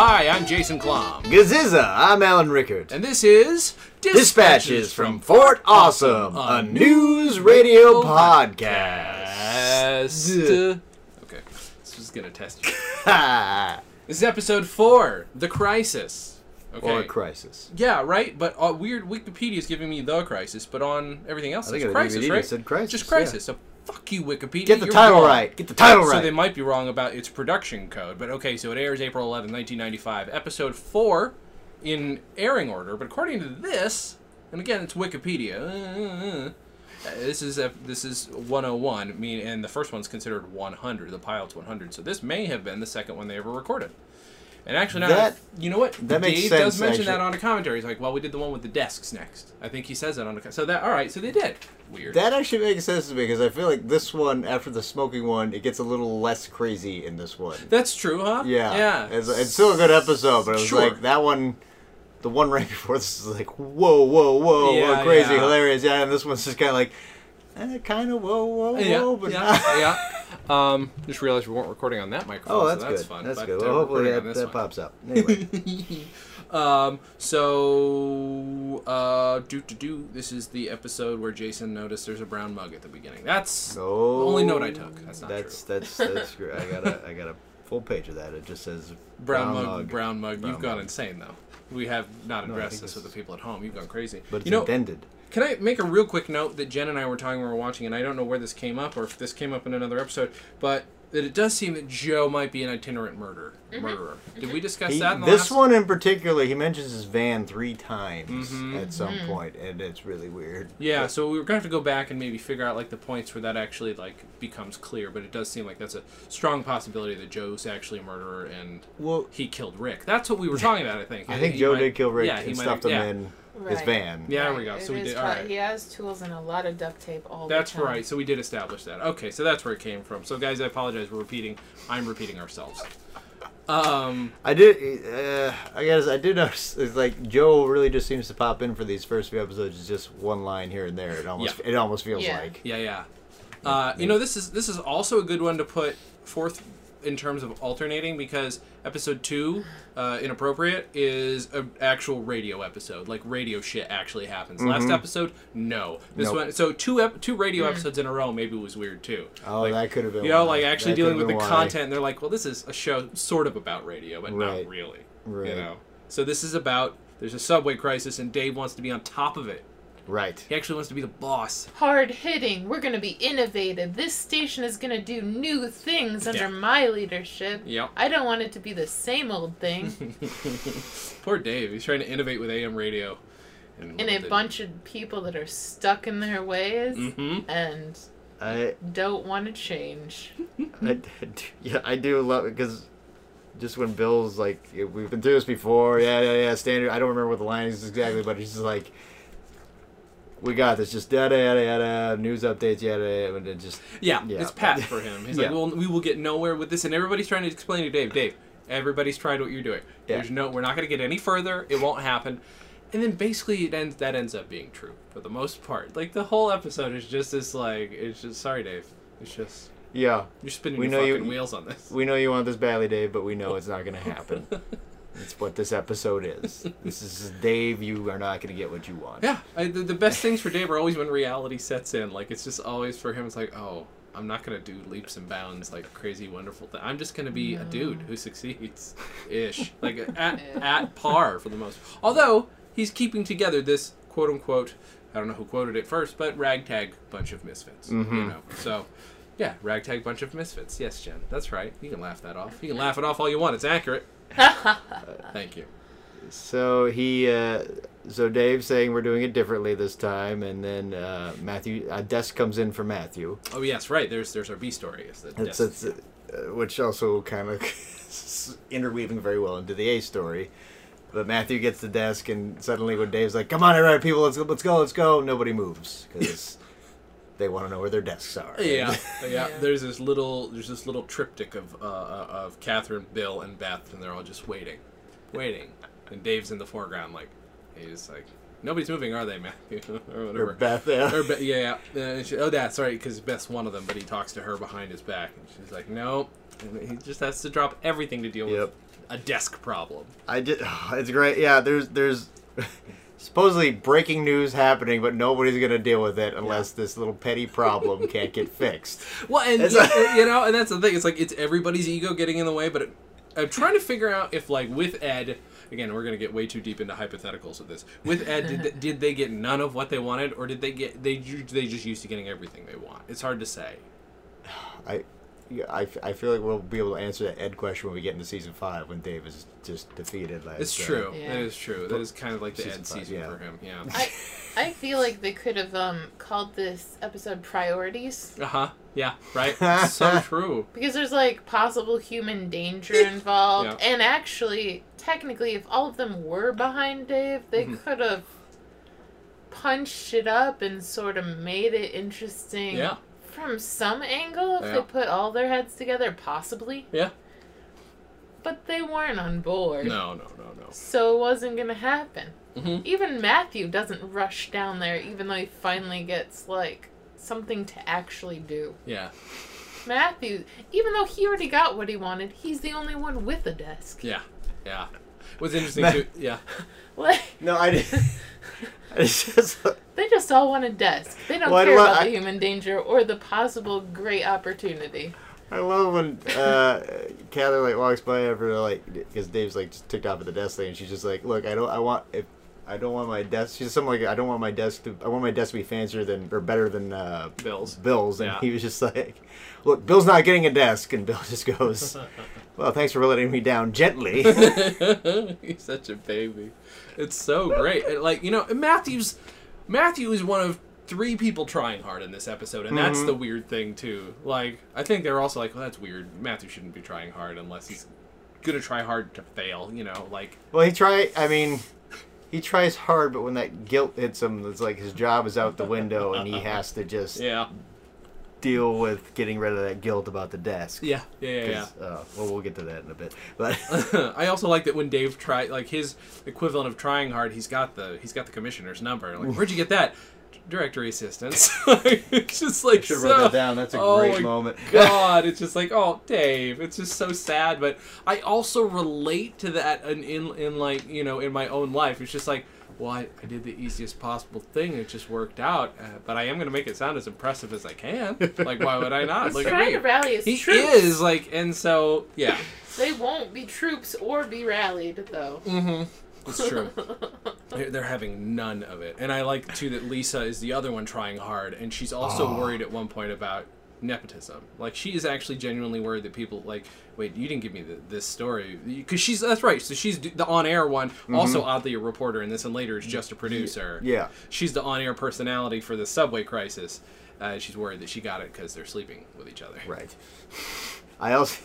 Hi. I'm Jason Klamm. Gaziza, I'm Alan Rickard. And this is Dispatches from Fort Awesome, a news radio podcast. Okay. This is to test you. This is episode four The Crisis. Okay. Or crisis. Yeah, right. But uh, weird. Wikipedia is giving me the crisis, but on everything else, I it's crisis, DVD right? said crisis, Just yeah. crisis. So fuck you, Wikipedia. Get the You're title wrong. right. Get the title So right. So they might be wrong about its production code, but okay. So it airs April 11, 1995, episode four, in airing order. But according to this, and again, it's Wikipedia. uh, uh, uh, uh this is a, this is 101. I mean, and the first one's considered 100. The pilot's 100. So this may have been the second one they ever recorded. And actually, now That- you know what? that makes Dave does sense, mention that on a commentary. He's like, "Well, we did the one with the desks next." I think he says that on a. So that all right. So they did. Weird. That actually makes sense to me because I feel like this one, after the smoking one, it gets a little less crazy in this one. That's true, huh? Yeah, Yeah. It's, it's still a good episode, but it was Sure. like that one. The one right before this is like whoa, whoa, whoa, Yeah, whoa crazy, yeah. hilarious. Yeah, and this one's just kind of like, eh, kind of whoa, whoa, yeah, whoa, but yeah, yeah. Um, just realized we weren't recording on that microphone. Oh, that's, so that's good. fun. That's but, good. Well, hopefully that, that pops up. Anyway, Um, so uh, do to do. This is the episode where Jason noticed there's a brown mug at the beginning. That's oh, the only note I took. That's not that's true. that's that's great. I got a I got a full page of that. It just says Brown, mug, brown mug. Brown You've gone insane though. We have not addressed think this with the people at home. You've gone crazy. but it's you know, indented. Can I make a real quick note that Jen and I were talking when we were watching, and I don't know where this came up or if this came up in another episode, but that it does seem that Joe might be an itinerant murderer. Murderer. Did we discuss He- that? In the this last... one in particular, he mentions his van three times Mhm. at some point, and it's really weird. Yeah, so we're gonna have to go back and maybe figure out like the points where that actually like becomes clear. But it does seem like that's a strong possibility that Joe's actually a murderer and Well, he killed Rick. That's what we were talking about. I think. I think Joe might- did kill Rick Yeah, he and might stuffed have- him yeah. in his van. Yeah, there we Right. go. So It we did. All right. He has tools and a lot of duct tape all That's the time. That's right. So we did establish that. Okay, so that's where it came from. So guys, I apologize. We're repeating. I'm repeating ourselves. Um. I did. Uh, I guess I did notice. It's like Joe really just seems to pop in for these first few episodes. It's just one line here and there. It almost. It almost feels Yeah. like. Yeah, yeah. Uh, you know, this is this is also a good one to put forth in terms of alternating because episode two, uh, inappropriate, is an actual radio episode. Like radio shit actually happens. Last episode, no. This Nope. one, so two ep- two radio episodes in a row maybe it was weird too. Oh, Like, that could have been. You know, like actually That dealing with the why. content. And they're like, well, this is a show sort of about radio, but Right. not really. Right. You know. So this is about there's a subway crisis and Dave wants to be on top of it. Right. He actually wants to be the boss. Hard hitting. We're gonna be innovative. This station is gonna do new things under Yeah. my leadership. Yep. I don't want it to be the same old thing. Poor Dave. He's trying to innovate with AM radio. and a bunch of people that are stuck in their ways Mm-hmm. and I, don't want to change. I, yeah, I do love it because just when Bill's like, we've been through this before, yeah, yeah, yeah, standard. I don't remember what the line is exactly, but he's just like, we got this, just yada yada yada, news updates, yada, yada, just Yeah, Yeah. it's pat for him. He's like, well, we will get nowhere with this, and everybody's trying to explain to Dave, Dave, everybody's tried what you're doing. Yeah. There's no, we're not going to get any further. It won't happen. And then basically, it ends. That ends up being true for the most part. Like the whole episode is just this, like, it's just sorry, Dave. It's just yeah. you're spinning We your know you- fucking wheels on this. We know you want this badly, Dave, but we know it's not gonna happen. it's what this episode is. This is Dave. You are not gonna get what you want. Yeah, I, the, the best things for Dave are always when reality sets in. Like it's just always for him. It's like, oh, I'm not gonna do leaps and bounds like crazy wonderful thing. I'm just gonna be a dude who succeeds, ish, like at at par for the most. Although he's keeping together this quote unquote. I don't know who quoted it first, but ragtag bunch of misfits. You Mhm. know, so. Yeah, ragtag bunch of misfits. Yes, Jen, that's right. You can laugh that off. You can laugh it off all you want. It's accurate. Thank you. So he, uh, so Dave's saying we're doing it differently this time, and then uh, Matthew, a desk comes in for Matthew. Oh yes, right. There's there's our B story. It's the It's, desk. it's, uh, which also kind of interweaving very well into the A story. But Matthew gets the desk, and suddenly when Dave's like, "Come on, right, people, let's go, let's go, let's go," nobody moves because they want to know where their desks are. Yeah, yeah, Yeah. There's this little, there's this little triptych of uh, uh, of Catherine, Bill, and Beth, and they're all just waiting, waiting, and Dave's in the foreground, like he's like, nobody's moving, are they, Matthew, or or whatever. Beth. Yeah. Or Be- yeah, yeah. She, oh, that's right, because Beth's one of them, but he talks to her behind his back, and she's like, no, and he just has to drop everything to deal Yep. with a desk problem. I did. It's great. Yeah, there's there's supposedly breaking news happening, but nobody's gonna deal with it unless this little petty problem can't get fixed. Well, and you, you know, and that's the thing. It's like it's everybody's ego getting in the way. But it, I'm trying to figure out if, like, with Ed, again, we're gonna get way too deep into hypotheticals with this. With Ed, did, th- did they get none of what they wanted, or did they get they they just used to getting everything they want? It's hard to say. I. Yeah, I, f- I feel like we'll be able to answer that Ed question when we get into season five when Dave is just defeated. Like, It's uh, true. Yeah. That is true. That is kind of like the Season Ed five, season yeah. for him. Yeah. I I feel like they could have um called this episode priorities Uh huh. Yeah. Right. so true. because there's like possible human danger involved, Yeah. and actually, technically, if all of them were behind Dave, they Mhm. could have punched it up and sort of made it interesting. Yeah. From some angle, if Yeah. they put all their heads together, possibly. Yeah. But they weren't on board. No. No. No. No. So it wasn't gonna happen. Mhm. Even Matthew doesn't rush down there, even though he finally gets like something to actually do. Yeah. Matthew, even though he already got what he wanted, he's the only one with a desk. Yeah. Yeah. What's interesting Ma- too? Yeah. Like No, I didn't. It's just. they just all want a desk. They don't Well, I care lo- about I- the human danger or the possible great opportunity. I love when uh, Catherine like walks by after like because Dave's like just ticked off at the desk thing, and she's just like, "Look, I don't, I want if I don't want my desk." She's something like, "I don't want my desk to, I want my desk to be fancier than or better than uh, Bills. Bill's." And Yeah. he was just like, "Look, Bill's not getting a desk," and Bill just goes, "Well, thanks for letting me down gently." He's such a baby. It's so great. And, like you know, Matthew's Matthew is one of three people trying hard in this episode, and that's Mhm. the weird thing too. Like I think they're also like, well, that's weird. Matthew shouldn't be trying hard unless he's gonna try hard to fail. You know, like well, he try. I mean. He tries hard, but when that guilt hits him, it's like his job is out the window, and he has to just yeah, deal with getting rid of that guilt about the desk. yeah, yeah, yeah. yeah. Uh, well, we'll get to that in a bit. But I also like that when Dave tried, like his equivalent of trying hard, he's got the he's got the commissioner's number. Like, where'd you get that? Directory assistance. it's just like should have so, wrote that down. That's a Oh great moment. God, it's just like, oh, Dave. It's just so sad, but I also relate to that in in, in like you know in my own life. It's just like, well, I, I did the easiest possible thing. It just worked out, uh, but I am gonna make it sound as impressive as I can. Like, why would I not? He's Look at trying me. to rally his He troops. is like, and so yeah. They won't be troops or be rallied, though. Mm-hmm. It's true. They're, they're having none of it, and I like too that Lisa is the other one trying hard, and she's also Oh. worried at one point about nepotism. Like she is actually genuinely worried that people like, wait, you didn't give me the, this story because she's that's right. So she's the on-air one, also oddly a reporter in this, and later is just a producer. Mm-hmm. Yeah. she's the on-air personality for the subway crisis. Uh, she's worried that she got it because they're sleeping with each other. Right. I also.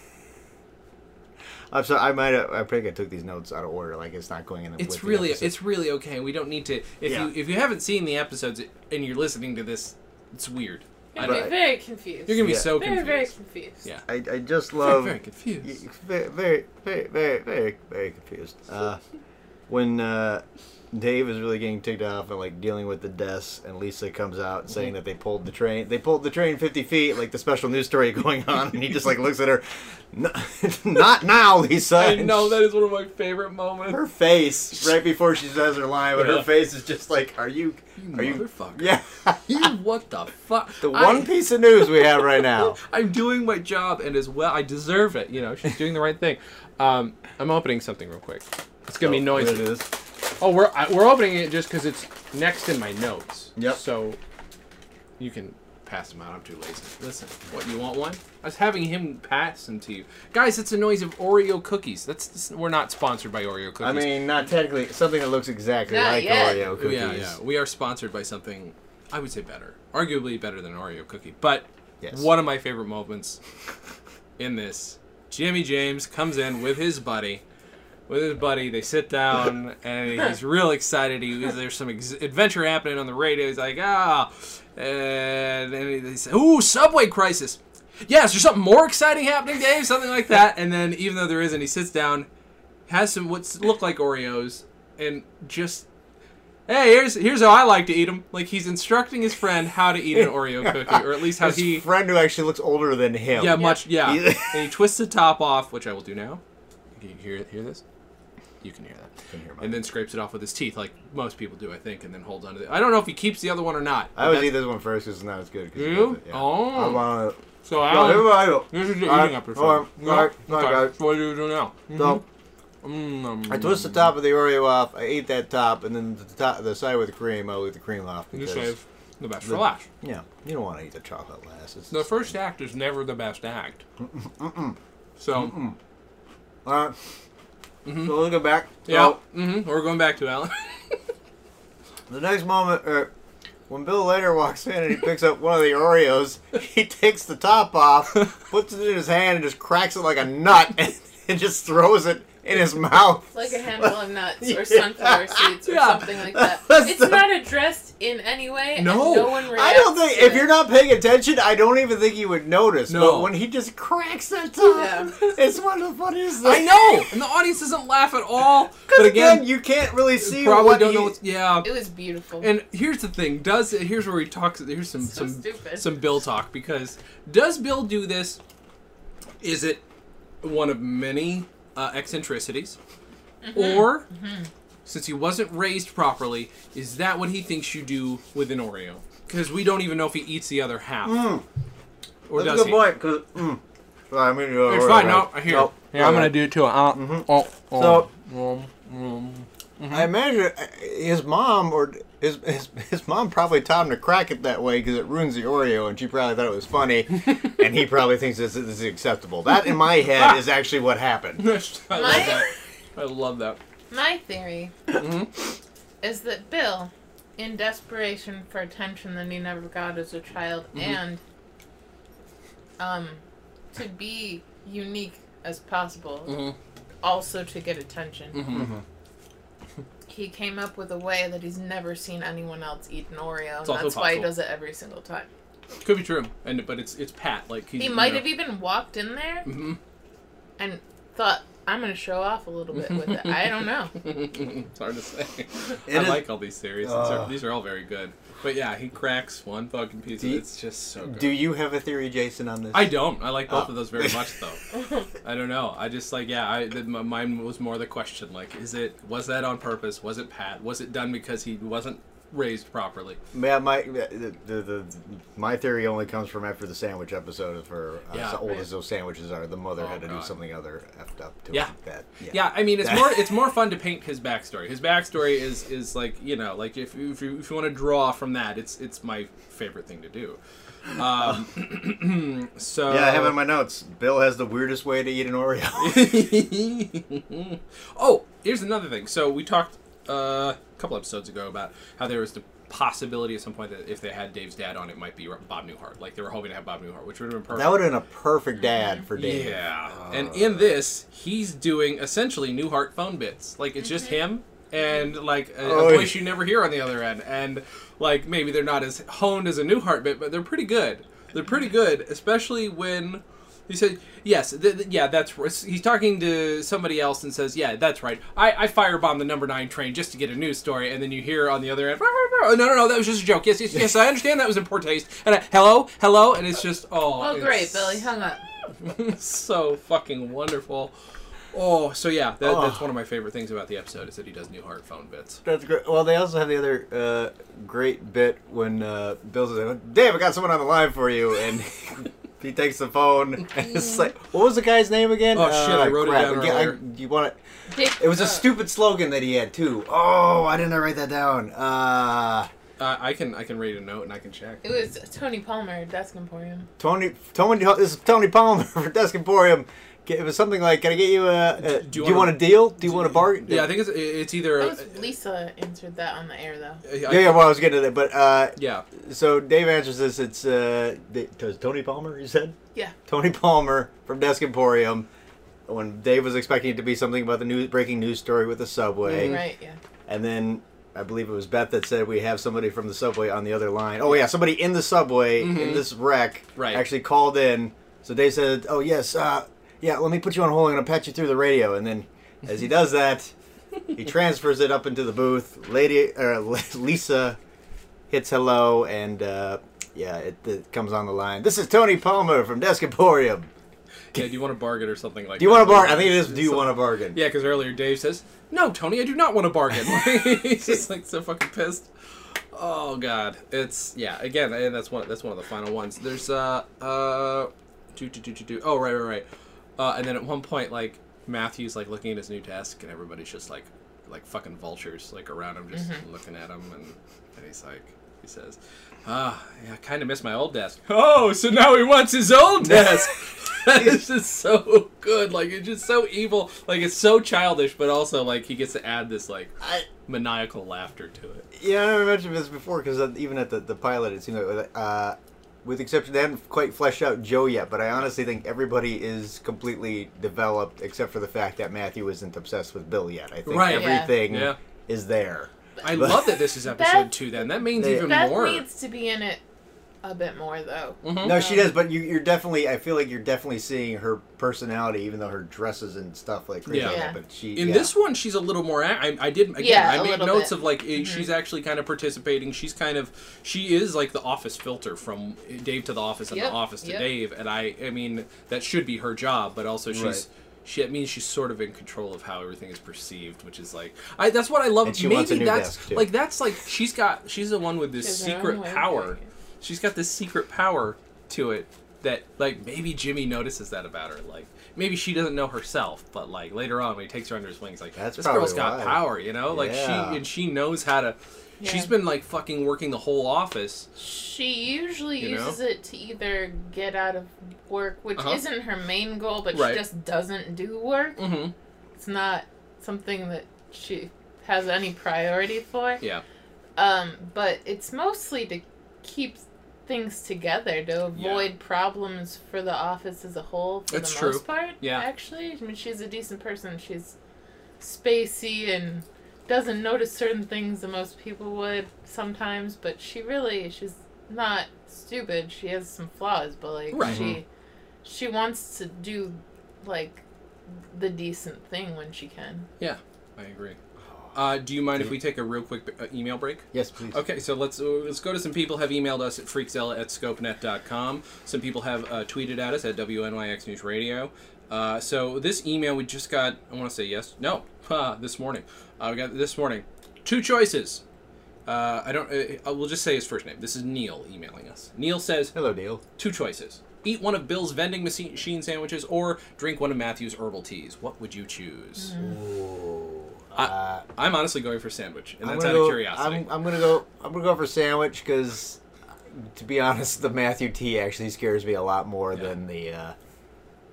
I'm sorry. I might. Have, I think I took these notes out of order. Like it's not going in. It's with the really it's really okay. We don't need to if Yeah. you if you haven't seen the episodes and you're listening to this, it's weird. I You're gonna be very confused. you're gonna be Yeah. so very, confused. very very confused. Yeah. I, I just Very, love. very confused. Very, very, very, very, very, very confused. Uh, when uh, Dave is really getting ticked off and like dealing with the deaths, and Lisa comes out saying Mm-hmm. that they pulled the train. They pulled the train fifty feet, like the special news story going on, and he just like looks at her. Not now, Lisa. I know that is one of my favorite moments. her face right before she says her line, but Yeah. her face is just like, "Are you? You Are you? Yeah." You what the fuck? the I- one piece of news we have right now. I'm doing my job, and as well, I deserve it. You know, she's doing the right thing. Um, I'm opening something real quick. It's gonna be Oh, noisy. There it is. Oh, we're I, we're opening it just because it's next in my notes. Yep. So you can pass them out. I'm too lazy. Listen, what you want one? I was having him pass them to you, guys. It's a noise of Oreo cookies. That's, that's- we're not sponsored by Oreo cookies. I mean, not technically something that looks exactly Not like yet. Oreo cookies. yeah, yeah. We are sponsored by something. I would say better, arguably better than an Oreo cookie. But Yes. one of my favorite moments in this, Jimmy James comes in with his buddy. With his buddy, they sit down, and he's real excited. He, there's some ex- adventure happening on the radio. He's like, ah, and then they say, ooh, subway crisis. Yeah, is there something more exciting happening, Dave? Something like that. And then, even though there isn't, he sits down, has some what look like Oreos, and just hey, here's here's how I like to eat them. Like he's instructing his friend how to eat an Oreo cookie, or at least how His he. friend who actually looks older than him. Yeah, much. Yeah, and he twists the top off, which I will do now. Can you hear hear this? You can hear that. Can hear mine. And then scrapes it off with his teeth, like most people do, I think, and then holds onto it. I don't know if he keeps the other one or not. I always but eat this one first because it's good. 'cause Do he you? it, yeah. Oh. I want to. So No, Alan, here I go. this is the eating episode. alright, Yeah? alright, alright, Okay, guys. so what do you do now? So Mm, I twist the top of the Oreo off. I ate that top, and then the top, the side with the cream. I leave the cream off You because save the best the- for last. yeah, you don't want to eat the chocolate last. It's The first act is never the best act. So, All right. Mhm. So we'll go back. yeah, So, hmm we're going back to Alan. the next moment, er, when Bill later walks in and he picks up one of the Oreos, he takes the top off, puts it in his hand, and just cracks it like a nut, and, and just throws it in his mouth. Like a handful of nuts Yeah. or sunflower seeds or Yeah. something like that. That's It's the- not addressed in any way. and No. no one reacts I don't think to if it. you're not paying attention, I don't even think you would notice. No. But when he just cracks that top, Yeah. it's one of the funniest I know, and the audience doesn't laugh at all. But again, again, you can't really see probably what don't he- know what's yeah. It was beautiful. And here's the thing: does here's where he talks. Here's some So some stupid. some Bill talk because does Bill do this? Is it one of many uh, eccentricities, Mm-hmm. or since he wasn't raised properly, is that what he thinks you do with an Oreo? Because we don't even know if he eats the other half, Mm. or That's does a good he? point. Cause, mm. Sorry, I mean, uh, It's right, fine. right. No, I hear. Nope. Yeah, I'm gonna do it too. Uh, Mhm. oh, oh, So- um, um, I imagine uh, his mom or his, his his mom probably taught him to crack it that way because it ruins the Oreo, and she probably thought it was funny, and he probably thinks this, this is acceptable. That in my head is actually what happened. I love My- that. I love that. My theory Mhm. is that Bill, in desperation for attention that he never got as a child, Mhm. and um, to be unique as possible, Mhm. also to get attention, Mhm. He came up with a way that he's never seen anyone else eat an Oreo. It's and also that's why he does it every single time. Could be true, and but it's it's Pat. Like He might have even walked in there hmm and thought, "I'm going to show off a little bit with it." I don't know. it's hard to say. It I is- like all these theories. Uh. these are all very good. But yeah, he cracks one fucking piece. Of you- It's just so good. Do you have a theory, Jason, on this? I don't. I like both Oh. of those very much, though. I don't know. I just like yeah. I the, m- mine was more the question. Like, is it was that on purpose? Was it Pat? Was it done because he wasn't raised properly? Yeah, my the, the, the my theory only comes from after the sandwich episode. For uh, Yeah. so old as those sandwiches are, the mother Oh, had to do something other effed up to Yeah. That yeah. Yeah, I mean, it's more it's more fun to paint his backstory. His backstory is is like you know, like if you, if you, if you want to draw from that, it's it's my favorite thing to do. Um, so Yeah, I have it in my notes. Bill has the weirdest way to eat an Oreo. oh, here's another thing. So we talked uh, a couple episodes ago about how there was the possibility at some point that if they had Dave's dad on, it might be Bob Newhart. Like they were hoping to have Bob Newhart, which would have been perfect. that would have been a perfect dad for Dave. Yeah. Uh, and in this, he's doing essentially Newhart phone bits. Like it's just him and like a, Oh, a voice you never hear on the other end. And like maybe they're not as honed as a Newhart bit, but they're pretty good. They're pretty good, especially when he said, "Yes, th- th- yeah, that's." r- He's talking to somebody else and says, "Yeah, that's right. I, I firebombed the number nine train just to get a news story." And then you hear on the other end, "Oh, "No, no, no, that was just a joke. Yes, yes, yes. I understand that was in poor taste." And I, hello, hello, and it's just oh. Oh, great, Billy hung up. so fucking wonderful. Oh, so yeah, that, Oh. that's one of my favorite things about the episode is that he does Newhart phone bits. That's great. Well, they also have the other uh, great bit when uh, Bill says, "Dave, I got someone on the line for you," and he takes the phone and it's like, "What was the guy's name again?" Oh, shit, I wrote it crap. down Yeah, I- you want it? It was a uh, stupid slogan that he had too. Oh, why didn't I write that down? Uh, Uh, I can I can read a note and I can check. It was Tony Palmer, Desk Emporium. Tony, Tony, this is Tony Palmer for Desk Emporium. It was something like, "Can I get you a? a do, you, want a deal? Do you want a bargain?" Yeah, I think it's it's either. That was Lisa answered that on the air though. yeah, yeah. Well, I was getting to that, but uh, yeah. So Dave answers this. It's uh, Tony Palmer. You said. Yeah. Tony Palmer from Desk Emporium. When Dave was expecting it to be something about the news, breaking news story with the subway. Mm-hmm. Right. Yeah. And then I believe it was Beth that said we have somebody from the subway on the other line. Oh yeah, somebody in the subway Mhm. in this wreck Right. actually called in. So Dave said, "Oh yes, uh, yeah, let me put you on hold. I'm gonna patch you through the radio." And then, as he does that, he transfers it up into the booth. Lady uh, Lisa hits hello, and uh, yeah, it, it comes on the line. This is Tony Palmer from Desk Emporium. Yeah, do you want a bargain or something like Do you that? want a bargain? I think it is. Do you want a bargain? Yeah, because earlier Dave says, "No, Tony, I do not want a bargain." He's just like so fucking pissed. Oh god, it's yeah. Again, and that's one. That's one of the final ones. There's uh uh, do do do do do. Oh right right right. Uh, and then at one point, like Matthew's like looking at his new desk, and everybody's just like like fucking vultures like around him, just looking at him, and, and he's like, he says, "Ah, yeah, I kind of miss my old desk." Oh, so now he wants his old desk. it's just so good. Like it's just so evil. Like it's so childish, but also like he gets to add this like I, maniacal laughter to it. Yeah, I never mentioned this before because even at the, the pilot, it seemed like, uh, with the exception, they haven't quite fleshed out Joe yet, but I honestly think everybody is completely developed except for the fact that Matthew isn't obsessed with Bill yet. I think Right. Yeah. everything Yeah. is there. I But- love that this is episode Beth- two. Then that means They- even Beth more. needs to be in it a bit more though. Mhm. No, she does, but you, you're definitely, I feel like you're definitely seeing her personality, even though her dresses and stuff like crazy. Yeah. Yeah. But she, In yeah. this one, she's a little more. I did again. Yeah, I a made notes bit. of like Mhm. she's actually kind of participating. She's kind of she is like the office filter from Dave to the office and Yep, the office to yep. Dave. And I I mean that should be her job, but also she's. Right. She, it means she's sort of in control of how everything is perceived, which is like, I. That's what I love. And she Maybe wants a new that's desk, too. like that's like she's got. She's the one with this She's her own secret power. doing it. She's got this secret power to it that like maybe Jimmy notices that about her. Like maybe she doesn't know herself, but like later on when he takes her under his wings, like That's this girl's got why. power, you know? Like Yeah. she and she knows how to. She's Yeah. been like fucking working the whole office. She usually You know? uses it to either get out of work, which Uh-huh. isn't her main goal, but Right. she just doesn't do work. Mm-hmm. It's not something that she has any priority for. Yeah. Um, but it's mostly to keep things together to avoid problems for the office as a whole for It's the true. most part. Yeah. Actually, I mean she's a decent person. She's spacey and doesn't notice certain things that most people would sometimes, but she really she's not stupid. She has some flaws, but like Right. she mm-hmm. she wants to do like the decent thing when she can. Yeah, I agree. Uh, do you mind if we take a real quick uh, email break? yes, please. Okay, so let's uh, let's go to some people have emailed us at freakzilla at scopenet.com. Some people have uh, tweeted at us at WNYX News Radio. Uh, so this email we just got, I want to say yes, no, this morning. Uh, we got this morning. Two choices. Uh, I don't. We'll just say his first name. This is Neil emailing us. Neil says Hello, Neil. two choices: eat one of Bill's vending machine sandwiches, or drink one of Matthew's herbal teas. What would you choose? Ooh. I- Uh, I'm honestly going for sandwich, and I'm that's out gonna of go- curiosity. I'm, I'm gonna go. I'm gonna go for sandwich because, to be honest, the Matthew tea actually scares me a lot more Yeah. than the.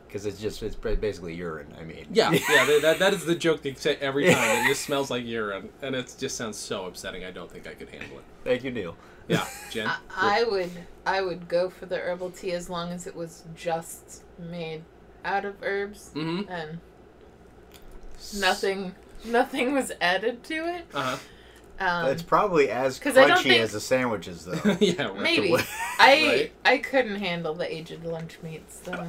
Because it's just it's basically urine. I mean. Yeah, yeah, that, that, that is the joke they say every time. It just smells like urine, and it just sounds so upsetting. I don't think I could handle it. Thank you, Neil. Yeah, Jen. I, I would I would go for the herbal tea as long as it was just made out of herbs mm-hmm. and nothing nothing was added to it. Uh-huh. Um, it's probably as 'cause I don't crunchy think- as the sandwiches, though. yeah. Right. maybe way- I Right. I couldn't handle the aged lunch meats though.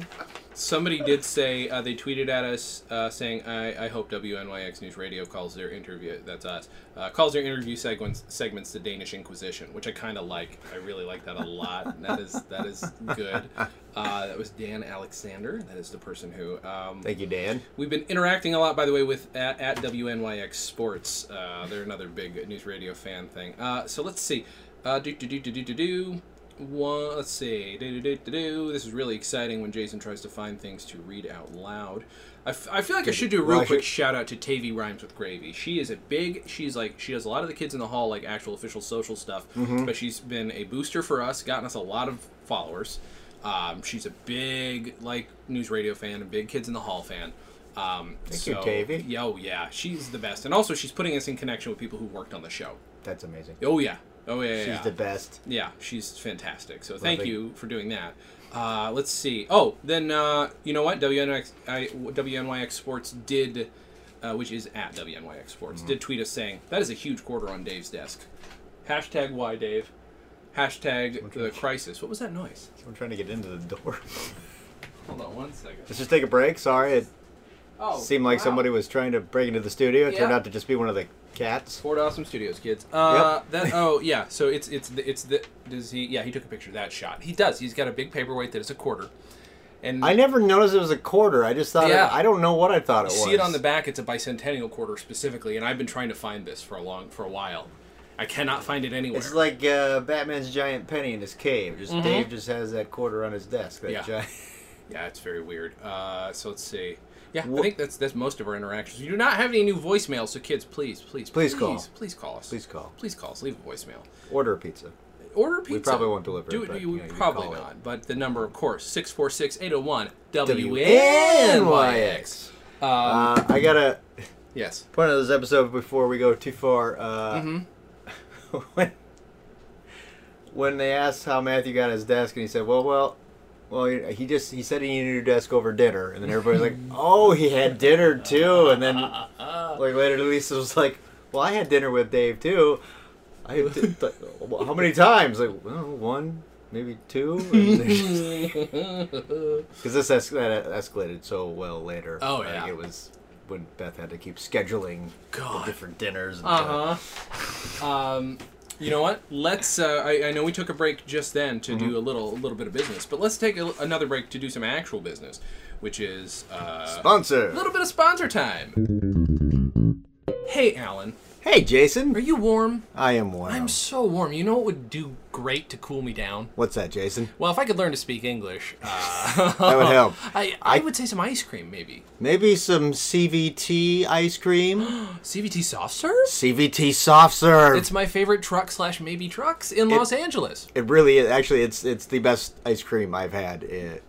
Somebody did say uh, they tweeted at us uh, saying, I, "I hope WNYX News Radio calls their interview. That's us. Uh, calls their interview segments segments the Danish Inquisition, which I kind of like. I really like that a lot. that is that is good. Uh, that was Dan Alexander. That is the person who um, Thank you, Dan. We've been interacting a lot, by the way, with at, at WNYX Sports. Uh, they're another big news radio fan thing. Uh, so let's see. Uh, do do do do do do. One, let's see. Do-do-do-do-do. This is really exciting when Jason tries to find things to read out loud. I, f- I feel like I should do a real Well, quick shout out to Tavy Rhymes with Gravy. She is a big. She's like she does a lot of the kids in the hall like actual official social stuff. Mm-hmm. But she's been a booster for us, gotten us a lot of followers. Um, she's a big like news radio fan, a big kids in the hall fan. Um, Thank so, you, Tavy. Oh yeah, she's the best, and also she's putting us in connection with people who worked on the show. That's amazing. Oh yeah, oh yeah, yeah. She's yeah. the best. Yeah, she's fantastic. So thank you for doing that. Uh, let's see. Oh, then uh, you know what? WNYX, I, WNYX Sports did, uh, which is at WNYX Sports, Mm-hmm. did tweet us saying that is a huge quarter on Dave's desk. Hashtag why Dave. Hashtag the crisis. What was that noise? Someone trying to get into the door. Hold on one second. Let's just take a break. Sorry, it Oh, seemed like wow. somebody was trying to break into the studio. It turned out to just be one of the cats. Fort Awesome Studios, kids. Uh, that oh yeah. So it's it's the, it's the does he yeah he took a picture of that shot. He does. He's got a big paperweight that is a quarter, and I never noticed it was a quarter. I just thought Yeah. it, I don't know what I thought it You was. see it on the back. It's a bicentennial quarter specifically, and I've been trying to find this for a long for a while. I cannot find it anywhere. It's like uh, Batman's giant penny in his cave. Just Mhm. Dave just has that quarter on his desk. That Yeah. giant. yeah, it's very weird. Uh, so let's see. Yeah, I think that's that's most of our interactions. We do not have any new voicemails, so kids, please, please, Please call. please call us. Please call. please call us. Leave a voicemail. Order a pizza. Order pizza. We probably won't deliver Do it, it. but, you, you know, you probably call it. not. But the number, of course, 646-801 WNYX. WNYX. Uh, I gotta yes. point out this episode before we go too far. Uh, hmm when when they asked how Matthew got his desk, and he said, "Well, well, well, he just he said he needed a new desk over dinner," and then everybody's like, "Oh, he had dinner too," and then like later, Lisa was like, "Well, I had dinner with Dave too." I had th- how many times? Like, well, one, maybe two, because this es- that escalated so well later. Oh, Like, yeah. it was when Beth had to keep scheduling the different dinners. And Uh huh. Um, you know what? Let's. Uh, I, I know we took a break just then to Mm-hmm. do a little, a little bit of business, but let's take a, another break to do some actual business, which is uh, Sponsor. a little bit of sponsor time. Hey, Alan, Hey, Jason. are you warm? I am warm. I'm so warm. You know what would do great to cool me down? What's that, Jason? Well, if I could learn to speak English, uh, That would help. I, I would say some ice cream, maybe. Maybe some CVT ice cream. CVT soft serve. CVT soft serve. It's my favorite truck slash maybe trucks in Los Angeles. it really is. Actually, it's it's the best ice cream I've had. It,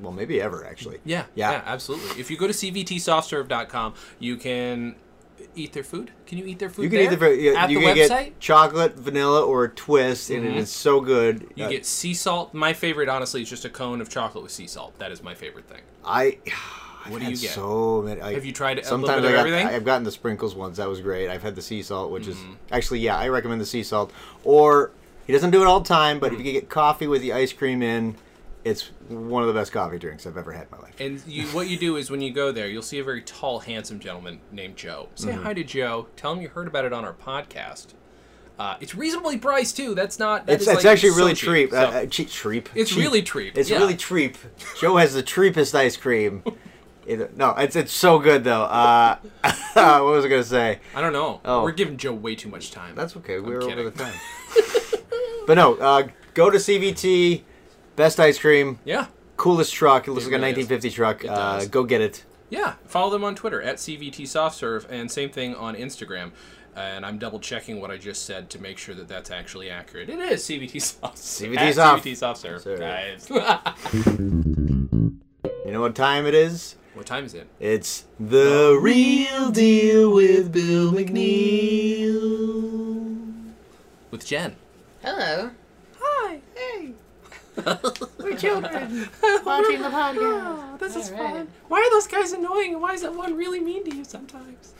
well, maybe ever actually. Yeah, Yeah. yeah, absolutely. If you go to cvtsoftserve.com, you can eat their food. Can you eat their food You can there? eat the very- yeah, at you the can website. get chocolate, vanilla, or a twist, and it Mhm. is so good. you Uh, get sea salt. My favorite, honestly, is just a cone of chocolate with sea salt. That is my favorite thing. I. I've What do you get? So many. I, Have you tried Sometimes I got, everything? I've gotten the sprinkles ones. That was great. I've had the sea salt, which is Mm-hmm. actually yeah. I recommend the sea salt. Or he doesn't do it all the time, but if Mm-hmm. you get coffee with the ice cream in, it's one of the best coffee drinks I've ever had in my life. And you, what you do is when you go there, you'll see a very tall, handsome gentleman named Joe. Say Mm-hmm. hi to Joe. Tell him you heard about it on our podcast. Uh, it's reasonably priced too. That's not. that It's, it's like, actually so really cheap. treep. So- Uh, uh, cheap, treep. it's Cheap. really treep. It's yeah. really treep. Joe has the treepest ice cream. It- no, it's it's so good though. Uh, what was I gonna say? I don't know. Oh. We're giving Joe way too much time. That's okay. We I'm over the time. but no, uh, go to CVT. Best ice cream. yeah. Coolest truck. It looks It like a really is. 1950 truck. Uh, go get it. Yeah, follow them on Twitter at CVT SoftServe, and same thing on Instagram. And I'm double checking what I just said to make sure that that's actually accurate. It is CVT Soft. CVT Soft. CVT SoftServe, Sir. guys. You know what time it is? what time is it? It's the real deal with Bill McNeil. With Jen. Hello. Hi. We're children watching the podcast. Oh, this is fun. Why are those guys annoying? And why is that one really mean to you sometimes?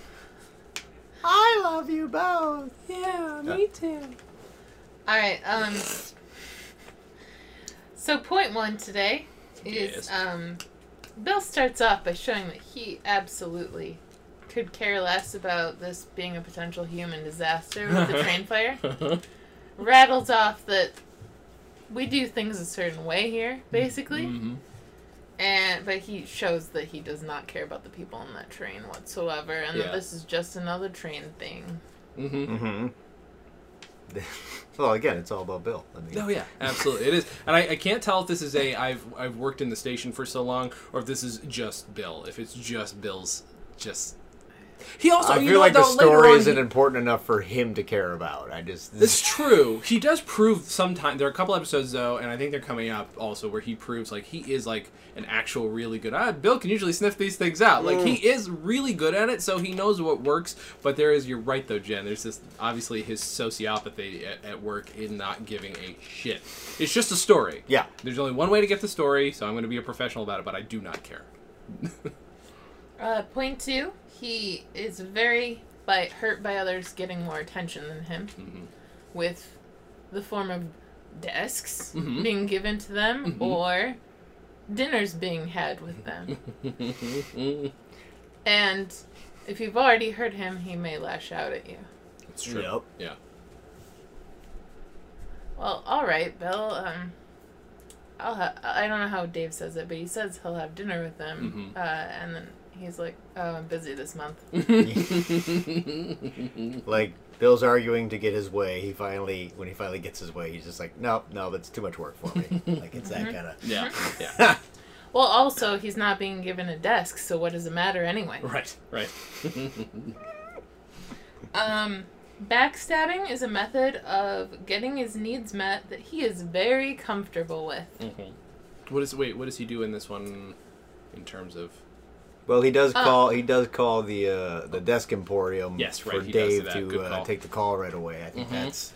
I love you both. Yeah, me too. All right. Um. So point one today is Yes. um, Bill starts off by showing that he absolutely could care less about this being a potential human disaster with the train fire. Rattles off that we do things a certain way here, basically, hmm and but he shows that he does not care about the people on that train whatsoever, and Yeah. that this is just another train thing. hmm Mm-hmm. well, again, it's all about Bill. I mean, Oh yeah, absolutely, it is. And I, I can't tell if this is a I've I've worked in the station for so long, or if this is just Bill. If it's just Bill's, just he also. I you feel know like the story on, isn't he- important enough for him to care about. I just It's true. He does prove sometimes. There are a couple episodes though, and I think they're coming up also where he proves like he is like an actual really good. Ah, Bill can usually sniff these things out. Like he is really good at it, so he knows what works. But there is, you're right though, Jen. There's this obviously his sociopathy at, at work in not giving a shit. It's just a story. yeah. There's only one way to get the story, so I'm going to be a professional about it, but I do not care. Uh, point two, he is very by hurt by others getting more attention than him, Mhm. with the form of desks Mhm. being given to them Mhm. or dinners being had with them. and if you've already hurt him, he may lash out at you. it's true. Yep. Yeah. Well, all right, Bill. Um, I'll ha- I don't know how Dave says it, but he says he'll have dinner with them, Mhm. uh, and then he's like, "Oh, I'm busy this month." Like Bill's arguing to get his way. He finally, when he finally gets his way, he's just like, no, no, that's too much work for me. like it's that Mhm. kind of. yeah. Yeah. Well, also he's not being given a desk, so what does it matter anyway? Right. Right. Um, backstabbing is a method of getting his needs met that he is very comfortable with. Mhm. What is wait? What does he do in this one, in terms of? Well, he does Oh. call. He does call the uh, the desk emporium Yes, right, for he does do Dave that. to Good uh, call. take the call right away. I think Mhm. that's.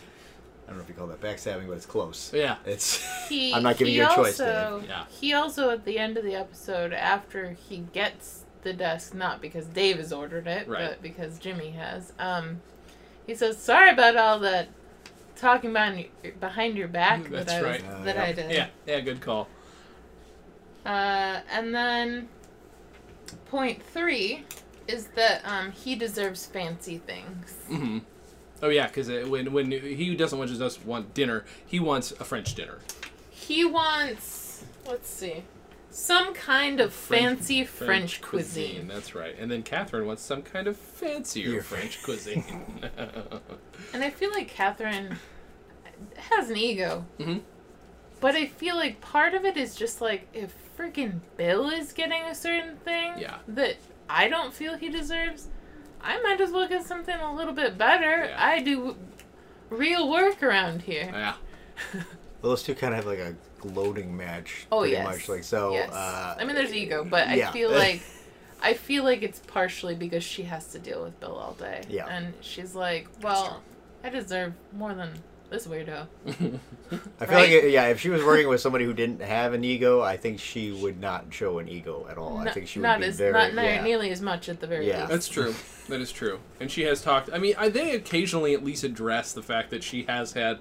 I don't know if you call that backstabbing, but it's close. Yeah. It's. He, I'm not giving he you a also, choice, Dave. Yeah. He also, at the end of the episode, after he gets the desk, not because Dave has ordered it, Right. but because Jimmy has, um, he says, "Sorry about all that talking behind your, behind your back That's that I was, right. Uh, that yeah. I did." Yeah. Yeah. Good call. Uh, and then point three is that um, he deserves fancy things. hmm Oh yeah, because when when he doesn't want just want dinner, he wants a French dinner. He wants, let's see, some kind of French- fancy French, cuisine. That's right. And then Catherine wants some kind of fancier Your French cuisine. And I feel like Catherine has an ego. Mhm. But I feel like part of it is just like if freaking Bill is getting a certain thing Yeah. that I don't feel he deserves, I might as well get something a little bit better. Yeah. I do real work around here. yeah. Well, those two kind of have like a gloating match. Oh pretty yes. much. Like so. Yes. Uh, I mean, there's ego, but yeah. I feel like I feel like it's partially because she has to deal with Bill all day. Yeah. And she's like, well, I deserve more than this weirdo. I feel right? like yeah, if she was working with somebody who didn't have an ego, I think she would not show an ego at all. I think she would not be as very not, not yeah. nearly as much at the very Yeah. least. That's true. That is true. And she has talked. I mean, I, they occasionally at least address the fact that she has had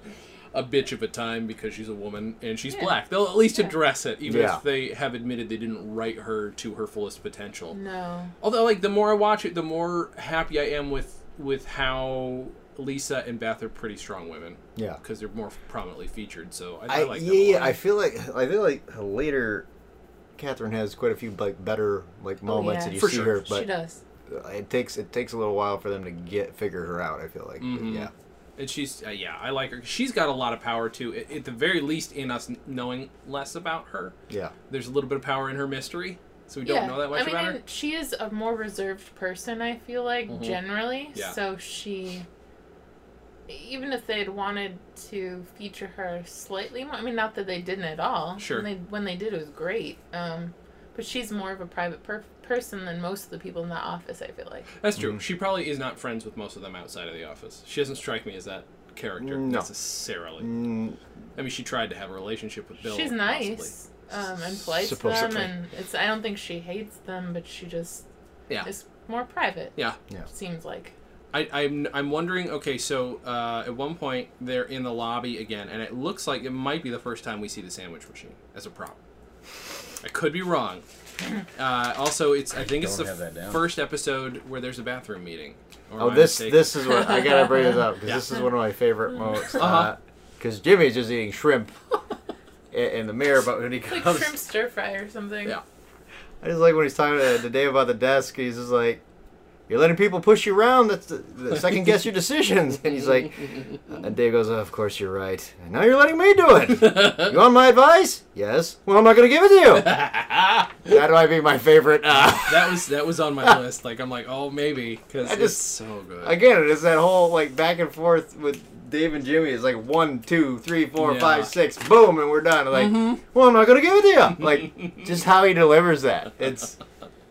a bitch of a time because she's a woman and she's Yeah. black. They'll at least Yeah. address it, even Yeah. if they have admitted they didn't write her to her fullest potential. No. Although, like, the more I watch it, the more happy I am with with how Lisa and Beth are pretty strong women Yeah. because they're more prominently featured. So I, I, I, like yeah, yeah. I feel like I feel like later, Catherine has quite a few like better like moments, yeah. and you For see sure. her, she but does. it takes it takes a little while for them to get figure her out. I feel like, But Mhm. yeah, And she's uh, yeah, I like her. She's got a lot of power too. At, at the very least, in us knowing less about her, yeah, there's a little bit of power in her mystery, so we don't yeah. know that much I mean, about her. she is a more reserved person. I feel like Mhm. generally. Yeah. So she, even if they'd wanted to feature her slightly more, I mean, not that they didn't at all. Sure. When they when they did, it was great. Um, but she's more of a private per- person than most of the people in that office. I feel like. That's true. Mhm. She probably is not friends with most of them outside of the office. She doesn't strike me as that character No. necessarily. mm, I mean, she tried to have a relationship with Bill. she's nice. Um, and likes them, and it's. I don't think she hates them, but she just Yeah. is more private. Yeah. Yeah. Seems like. I, I'm I'm wondering. Okay, so uh, at one point they're in the lobby again, and it looks like it might be the first time we see the sandwich machine as a prop. I could be wrong. Uh, also, it's I think it's the have first episode where there's a bathroom meeting. Oh, this mistaken? this is what I gotta bring this up because Yeah. this is one of my favorite moments. Uh-huh. Because Jimmy's just eating shrimp in, in the mirror, but when he Like comes, like shrimp stir fry or something. Yeah. I just like when he's talking to, to Dave about the desk. He's just like, you're letting people push you around. That's the, the second guess your decisions." And he's like, and Dave goes, oh, "Of course you're right. And now you're letting me do it. You want my advice? Yes. Well, I'm not going to give it to you. that might be my favorite. Uh, that was that was on my list. Like I'm like, oh maybe because it's just- so good. again, it is that whole like back and forth with Dave and Jimmy. It's like one, two, three, four, Yeah. five, six, boom, and we're done. Like, well, I'm not gonna give it to you. Like, just how he delivers that. It's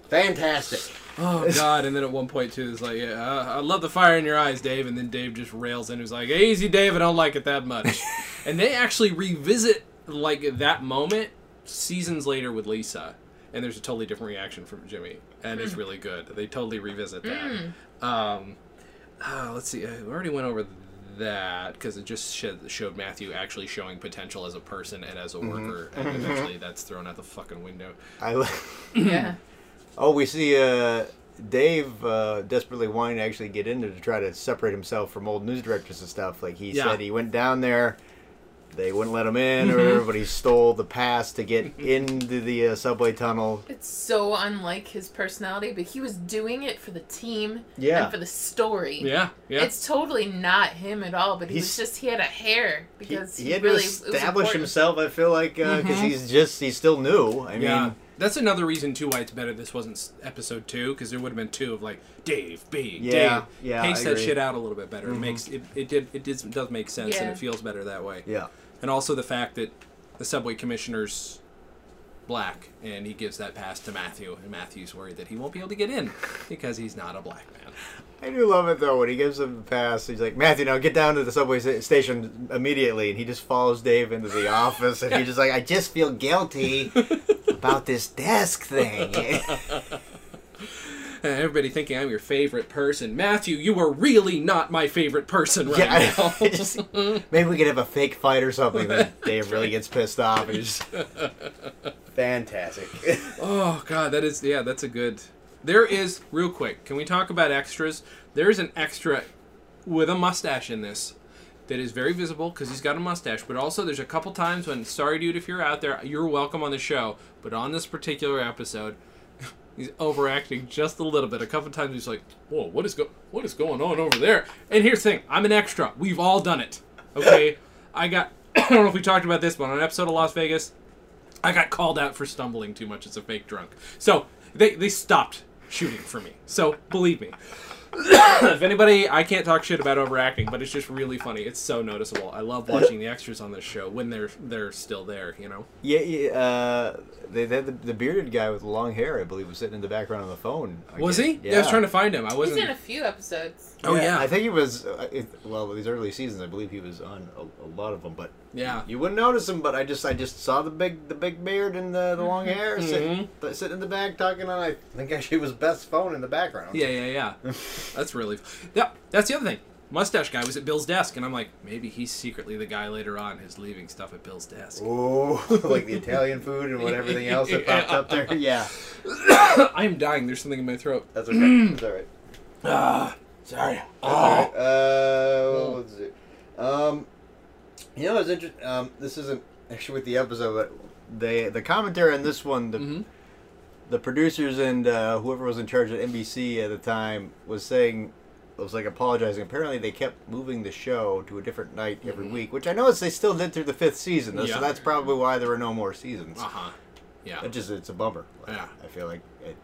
fantastic. Oh God! And then at one point too, it's like, yeah, I, I love the fire in your eyes, Dave. And then Dave just rails in, who's like, "Easy, Dave. I don't like it that much." and they actually revisit like that moment seasons later with Lisa, and there's a totally different reaction from Jimmy, and it's really good. They totally revisit that. Um, uh, let's see. I already went over that because it just showed, showed Matthew actually showing potential as a person and as a worker, and eventually that's thrown out the fucking window. I. li- Yeah. Oh, we see uh, Dave uh, desperately wanting to actually get in there to try to separate himself from old news directors and stuff. Like he Yeah. said, he went down there. They wouldn't let him in, or but he stole the pass to get into the uh, subway tunnel. It's so unlike his personality, but he was doing it for the team Yeah. and for the story. Yeah, yeah. It's totally not him at all, but he He's- was just he had a hair because he he, had really to establish himself. I feel like because Mhm. he's just he's still new. I yeah, mean, that's another reason too why it's better this wasn't episode two because there would have been two of like Dave, B, Yeah, Dave. yeah, pace I that shit out a little bit better. It Mhm. makes it it did it does, does make sense and it feels better that way. yeah, And also the fact that the subway commissioner's black and he gives that pass to Matthew and Matthew's worried that he won't be able to get in because he's not a black man. I do love it though when he gives him the pass. He's like, Matthew, now get down to the subway sta- station immediately, and he just follows Dave into the office, and he's just like, I just feel guilty about this desk thing. Everybody thinking I'm your favorite person. Matthew, you are really not my favorite person right Yeah, now. Just- Maybe we could have a fake fight or something. Then Dave really gets pissed off. And he's fantastic. Oh god, that is yeah, that's a good. There is real quick. Can we talk about extras? There is an extra with a mustache in this that is very visible because he's got a mustache. But also, there's a couple times when, sorry, dude, if you're out there, you're welcome on the show. But on this particular episode, he's overacting just a little bit. A couple times he's like, "Whoa, what is go what is going on over there?" And here's the thing: I'm an extra. We've all done it. Okay, I got. I don't know if we talked about this, but on an episode of Las Vegas, I got called out for stumbling too much as a fake drunk. So they, they stopped shooting for me. So believe me. if anybody, I can't talk shit about overacting, but it's just really funny. It's so noticeable. I love watching the extras on this show when they're they're still there. You know. yeah, yeah uh, they, they had the, the bearded guy with the long hair, I believe, was sitting in the background on the phone. Was again. he? Yeah. I was trying to find him. I wasn't. in a few episodes. oh yeah. I think he was. Uh, it, well, these early seasons, I believe he was on a, a lot of them, but yeah. you wouldn't notice him. But I just, I just saw the big, the big beard and the, the long hair sitting, th- sitting in the back talking on. I think actually it was Beth's phone in the background. Yeah, yeah, yeah. That's really. Yeah, that's the other thing. Mustache guy was at Bill's desk, and I'm like, maybe he's secretly the guy later on who's leaving stuff at Bill's desk. Oh, like the Italian food and what everything else that popped up there. Yeah, I'm dying. There's something in my throat. that's okay. That's all right. Ah, sorry. That's all right. Uh, what was it? Um, you know, it's interesting. Um, this isn't actually with the episode, but the the commentary on this one, the hmm the producers and uh, whoever was in charge at NBC at the time was saying it was like apologizing. Apparently, they kept moving the show to a different night every Mhm. week, which I noticed they still did through the fifth season. Though, Yeah. So that's probably why there were no more seasons. Uh huh. Yeah. It just it's a bummer. Like, Yeah. I feel like it,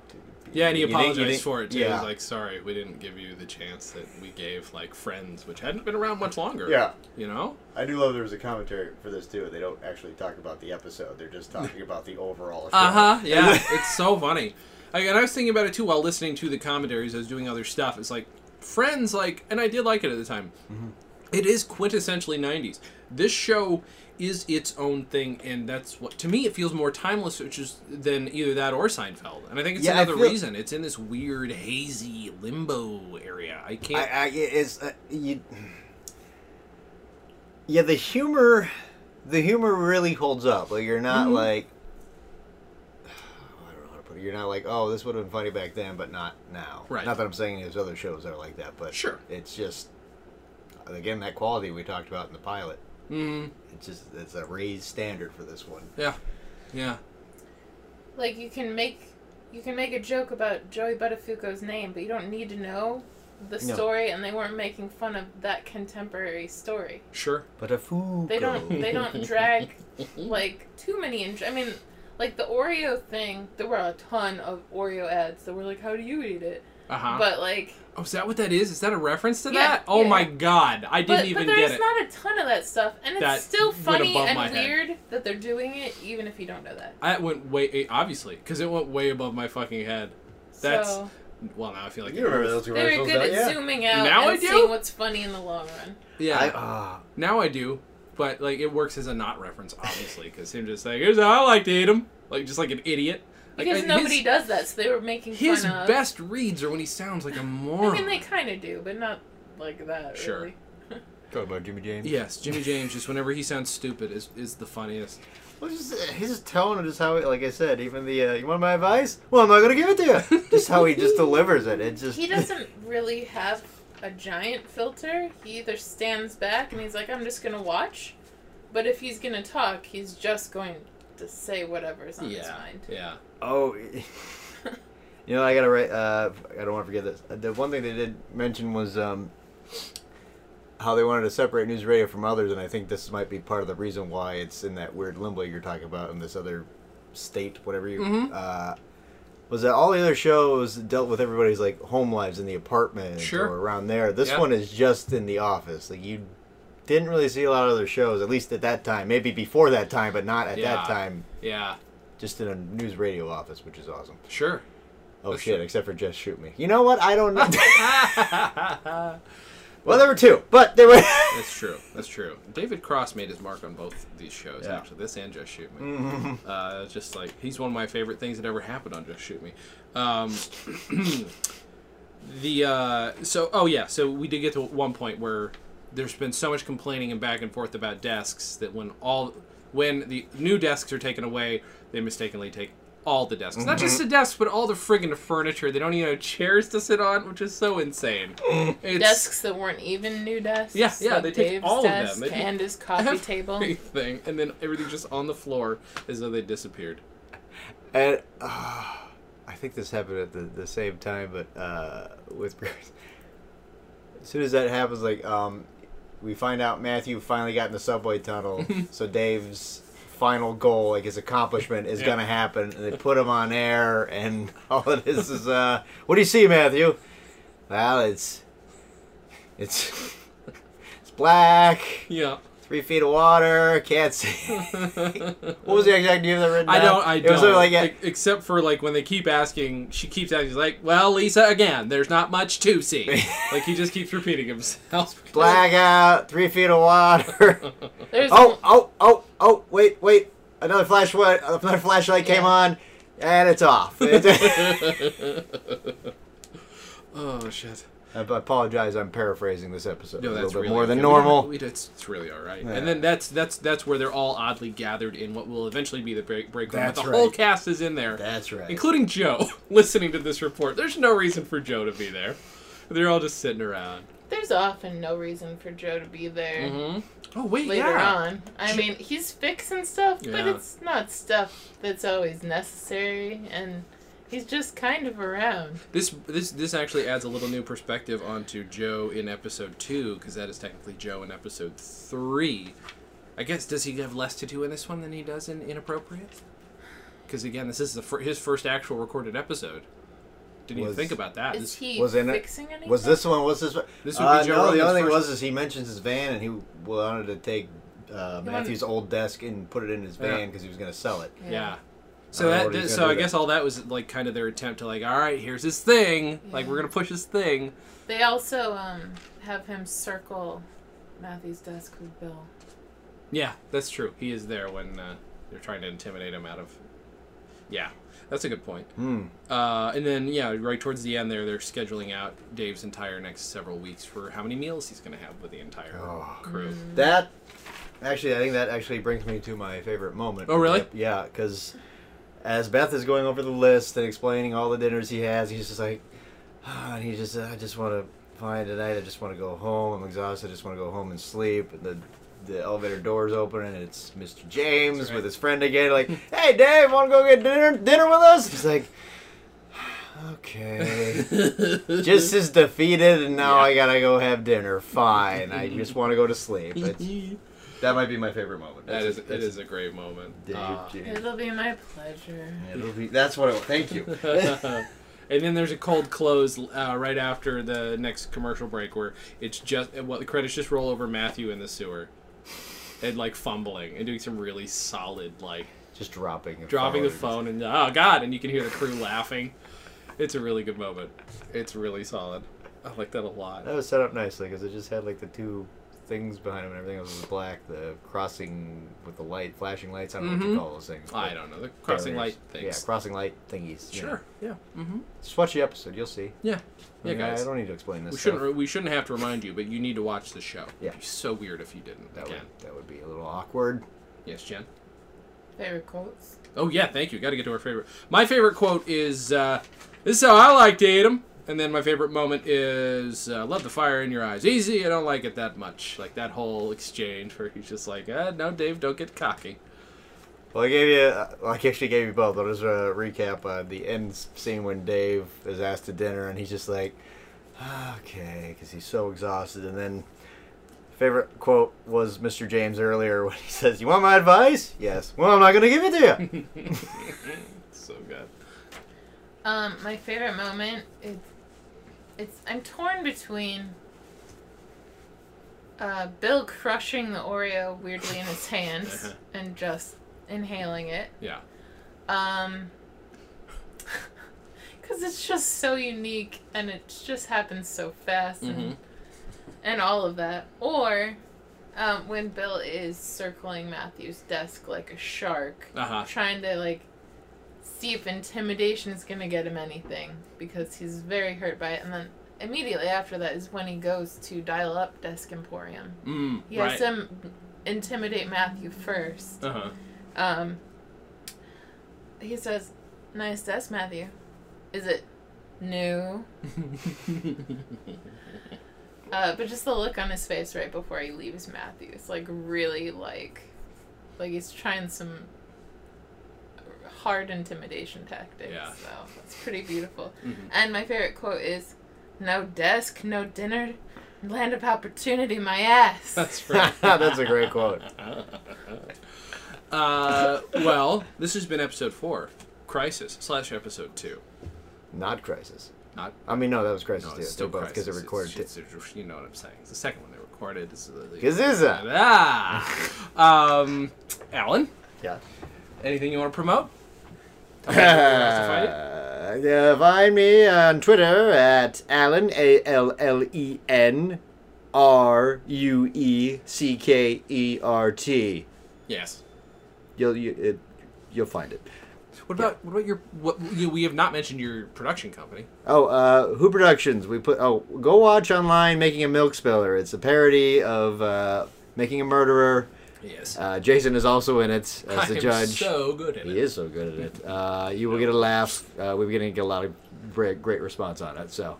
Yeah, and he you didn't- you apologized didn't- for it too. He Yeah, was like, "Sorry, we didn't give you the chance that we gave like Friends, which hadn't been around much longer." yeah. You know? I do love there was a commentary for this too. They don't actually talk about the episode; they're just talking about the overall. Uh huh. Yeah. it's so funny. Like, and I was thinking about it too while listening to the commentaries. I was doing other stuff. It's like Friends, like, and I did like it at the time. It is quintessentially '90s. This show is its own thing, and that's what to me it feels more timeless, which is than either that or Seinfeld. And I think it's Yeah, another feel- reason. It's in this weird hazy limbo area. I can't. I, I it's uh, you. Yeah, the humor, the humor really holds up. Like you're not Mhm. like. I don't know how to put it. You're not like, oh, this would have been funny back then, but not now. Right. Not that I'm saying there's other shows that are like that, but Sure. it's just again that quality we talked about in the pilot. mm, It's just it's a raised standard for this one. yeah. Yeah. Like you can make you can make a joke about Joey Buttafuoco's name, but you don't need to know the No. story, and they weren't making fun of that contemporary story. Sure. But a fool. They don't they don't drag like too many. In- I mean, like the Oreo thing. There were a ton of Oreo ads that were like, "How do you eat it?" Uh huh. But like, oh, is that what that is? Is that a reference to Yeah, that? Oh yeah. my god, I didn't but, even but get there's not a ton of that stuff, and it's That still funny and my head. weird that they're doing it, even if you don't know that. I went way eh, obviously because it went way above my fucking head. That's so well now I feel like You remember those they were commercials? good don't at ya? zooming out Now and I do? seeing what's funny in the long run. Yeah, I, ah. now I do, but like it works as a not reference obviously because him just saying here's how I like to eat him like just like an idiot. Like, Because I- nobody his, does that, so they were making his fun of. His best reads are when he sounds like a moron. I mean, they kind of do, but not like that. Sure. Really. Talking about Jimmy James. Yes, Jimmy James just whenever he sounds stupid is is the funniest. Well, just, uh, his tone and just how, he, like I said, even the, uh, you want my advice? Well, I'm not going to give it to you. just how he just delivers it. It just. He doesn't really have a giant filter. He either stands back and he's like, "I'm just gonna watch," but if he's gonna talk, he's just going to say whatever's on his Yeah, mind. yeah. Oh, you know, I gotta write. Uh, I don't want to forget this. Uh, The one thing they did mention was um, how they wanted to separate news radio from others, and I think this might be part of the reason why it's in that weird limbo you're talking about in this other state, whatever you. Mhm. Uh, was that all the other shows dealt with everybody's like home lives in the apartment Sure. or around there? This one is just in the office. Like you didn't really see a lot of other shows, at least at that time. Maybe before that time, but not at Yeah. that time. Yeah, Just in a news radio office, which is awesome. sure. Oh That's shit! true. Except for just shoot me. You know what? I don't know. well, there were two, but there were. That's true. That's true. David Cross made his mark on both these shows, Yeah. actually. This and Just Shoot Me. Mhm. Uh, just like he's one of my favorite things that ever happened on Just Shoot Me. Um, the uh, so oh yeah, so we did get to one point where there's been so much complaining and back and forth about desks that when all when the new desks are taken away, they mistakenly take all the desks. Not just the desks, but all the friggin' furniture. They don't even have chairs to sit on, which is so insane. It's Desks that weren't even new desks. Yeah, yeah, like they take Dave's all of them. They and his coffee table. everything, and then everything's just on the floor as though they disappeared. and uh, I think this happened at the, the same time, but uh, with as soon as that happens, like um, we find out Matthew finally got in the subway tunnel, so Dave's final goal, like his accomplishment, is Yeah. gonna happen, and they put him on air, and all it is is uh, what do you see, Matthew? Well, it's it's it's black. Yeah. Three feet of water, can't see. what was the exact name of that written I don't. I It don't. was something like, yeah, Ex- Except for like when they keep asking, she keeps asking. Like, "Well, Lisa, again, there's not much to see." like he just keeps repeating himself. blackout, three feet of water. There's oh, oh, oh, oh! Wait, wait! Another flashlight. Another flashlight came on, and it's off. oh shit! I apologize. I'm paraphrasing this episode No, a little bit really more than okay. We normal. don't- we- It's, it's really all right. Yeah. And then that's that's that's where they're all oddly gathered in what will eventually be the break break room. But That's the whole cast is in there, That's right. including Joe, listening to this report. There's no reason for Joe to be there. They're all just sitting around. there's often no reason for Joe to be there Mm-hmm. Oh wait, later yeah. on. I mean, he's fixing stuff, but it's not stuff that's always necessary, and he's just kind of around. This this this actually adds a little new perspective onto Joe in episode two because that is technically Joe in episode three. I guess does he have less to do in this one than he does in Inappropriate? Because again, this is the fir- his first actual recorded episode. Didn't even think about that. Is This, he was in it- fixing anything? Was this one? Was this? one? This would be uh, Joe no, the only thing first- was is he mentions his van, and he wanted to take uh, He Matthew's old desk and put it in his van because he was going to sell it. yeah. I So don't that so I do guess all that was like kind of their attempt to like, all right, here's his thing. Like we're gonna push his thing. They also um, have him circle Matthew's desk with Bill. Yeah, that's true. He is there when uh, they're trying to intimidate him out of. Yeah, that's a good point. Hmm. Uh, and then yeah, right towards the end there, they're scheduling out Dave's entire next several weeks for how many meals he's going to have with the entire Oh. crew. That actually, I think that actually brings me to my favorite moment. Oh, really? Yeah, because as Beth is going over the list and explaining all the dinners he has, he's just like, ah, and he just, I just want to find tonight. I just want to go home. I'm exhausted. I just want to go home and sleep. And the the elevator doors open and it's Mr. James right. with his friend again. Like, hey, Dave, want to go get dinner dinner with us? He's like. Okay. just as defeated, and now Yeah. I gotta go have dinner. Fine. I just want to go to sleep. It's, that might be my favorite moment. that is it is a great moment. Dave Uh, James. It'll be my pleasure. It'll be, that's what it Thank you. and then there's a cold close uh, right after the next commercial break where it's just well the credits just roll over Matthew in the sewer and like fumbling and doing some really solid like just dropping. dropping the phone. phone and oh god and you can hear the crew laughing. It's a really good moment. It's really solid. I like that a lot. That was set up nicely because it just had like the two things behind him and everything else was black. The crossing with the light, flashing lights. I don't know what Mhm. you call those things. I don't know the crossing light barriers. things. Yeah, crossing light thingies. you know. Sure. Yeah. Mm-hmm. Just watch the episode. You'll see. Yeah. I Yeah, mean, guys. I don't need to explain this. We shouldn't. We shouldn't have to remind you, but you need to watch the show. Yeah. It'd be so weird if you didn't. That would, Again. that would be a little awkward. Yes, Jen. Favorite quotes? Oh yeah, thank you. Got to get to our favorite. My favorite quote is, uh, "This is how I like to eat 'em." And then my favorite moment is, uh, "Love the fire in your eyes." Easy. I don't like it that much. Like that whole exchange where he's just like, uh, "No, Dave, don't get cocky." Well, I gave you. Uh, well, I actually gave you both. I'll just uh, recap uh, the end scene when Dave is asked to dinner, and he's just like, "Okay," because he's so exhausted. And then, favorite quote was Mr. James earlier when he says, "You want my advice? Yes. Well, I'm not going to give it to you." so good. Um, my favorite moment is it's I'm torn between uh, Bill crushing the Oreo weirdly in his hands Uh-huh. and just inhaling it. Yeah. Um, because it's just so unique and it just happens so fast and and all of that. Or um, when Bill is circling Matthew's desk like a shark, Uh huh. trying to like see if intimidation is gonna get him anything because he's very hurt by it, and then immediately after that is when he goes to dial up Desk Emporium. Mm, He has right. them intimidate Matthew first. Uh huh. Um, he says, "Nice desk, Matthew. Is it new?" Uh, but just the look on his face right before he leaves Matthew, it's like really like, like he's trying some hard intimidation tactics. Yeah. So that's pretty beautiful. Mhm. And my favorite quote is, "No desk, no dinner, land of opportunity, my ass." That's right. That's a great quote. Uh, well, this has been episode four, Crisis slash episode two. Not Crisis. Not I mean, no, that was Crisis no, too. it's They're still both because they Crisis. recorded It's- it. it's- you know what I'm saying. It's the second one they recorded. It's the, Gaziza. Ah. um, Alan, Yeah. anything you want to promote? Tell me find. Uh, find me on Twitter at Allen A L L E N R U E C K E R T. Yes. You'll you, it, you'll find it. What about what about your what you, we have not mentioned your production company? Oh, uh, Who Productions. We put. Oh, go watch online. Making a Milk Spiller. It's a parody of uh, Making a Murderer. Yes. Uh, Jason is also in it as the judge. so good at He is so good at it. Uh, you will get a laugh. Uh, we're going to get a lot of great, great response on it. So,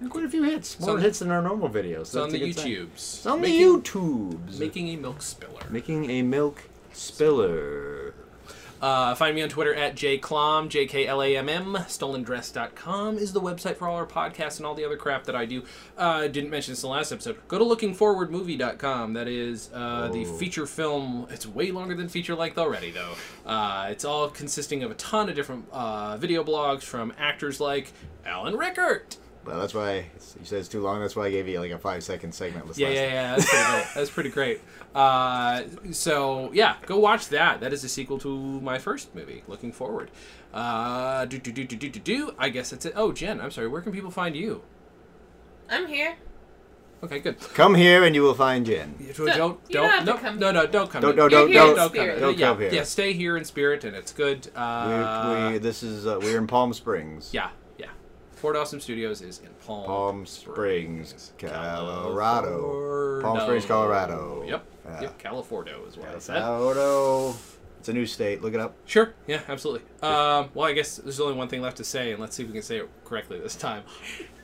And quite a few hits, more on- hits than our normal videos. It's on the a good sign. YouTubes. It's on making, the YouTubes. Making a milk spiller. Making a milk spiller. Uh, find me on Twitter at jklamm, J-K-L-A-M-M. Stolendress.com is the website for all our podcasts and all the other crap that I do. Uh, didn't mention this in the last episode. Go to lookingforwardmovie.com. That is uh, the Oh. feature film. It's way longer than feature length already, though. Uh, it's all consisting of a ton of different uh, video blogs from actors like Allen Rueckert. Well, that's why you said it's too long. That's why I gave you like a five second segment. This Yeah, last yeah, yeah. That's pretty great. That's pretty great. Uh, so yeah, go watch that. That is a sequel to my first movie. Looking forward. Uh, do do do do do do do. I guess that's it. Oh, Jen, I'm sorry. Where can people find you? I'm here. Okay, good. Come here and you will find Jen. Don't So, don't you don't have no to come no no don't come. Don't- in. don't- don't- don't- in don't come. Don't yeah, come here. Yeah, stay here in spirit, and it's good. Uh, we, we, this is uh, we're in Palm Springs. yeah, Fort Awesome Studios is in Palm Palm Springs, Colorado. Palm Springs, Colorado. Yep. Yeah. Yep. California is what I said. Colorado. It's a new state. Look it up. Sure. Yeah, absolutely. Um, well, I guess there's only one thing left to say, and let's see if we can say it correctly this time.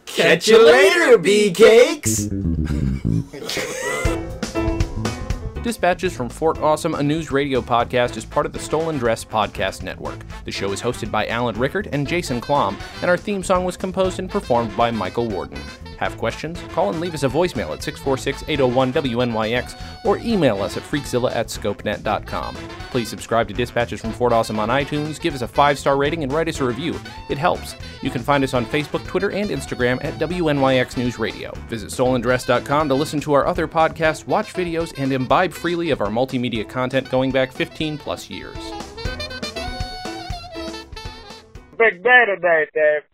Catch you later, bee cakes. Dispatches from Fort Awesome, a news radio podcast, is part of the Stolen Dress Podcast Network. The show is hosted by Allen Rueckert and Jason Klamm, and our theme song was composed and performed by Michael Warden. Have questions? Call and leave us a voicemail at 646 801 WNYX or email us at freakzilla at scopenet.com. Please subscribe to Dispatches from Fort Awesome on iTunes, give us a five star rating, and write us a review. It helps. You can find us on Facebook, Twitter, and Instagram at WNYX News Radio. Visit stolendress.com to listen to our other podcasts, watch videos, and imbibe freely of our multimedia content going back 15 plus years. Big day today, Dave.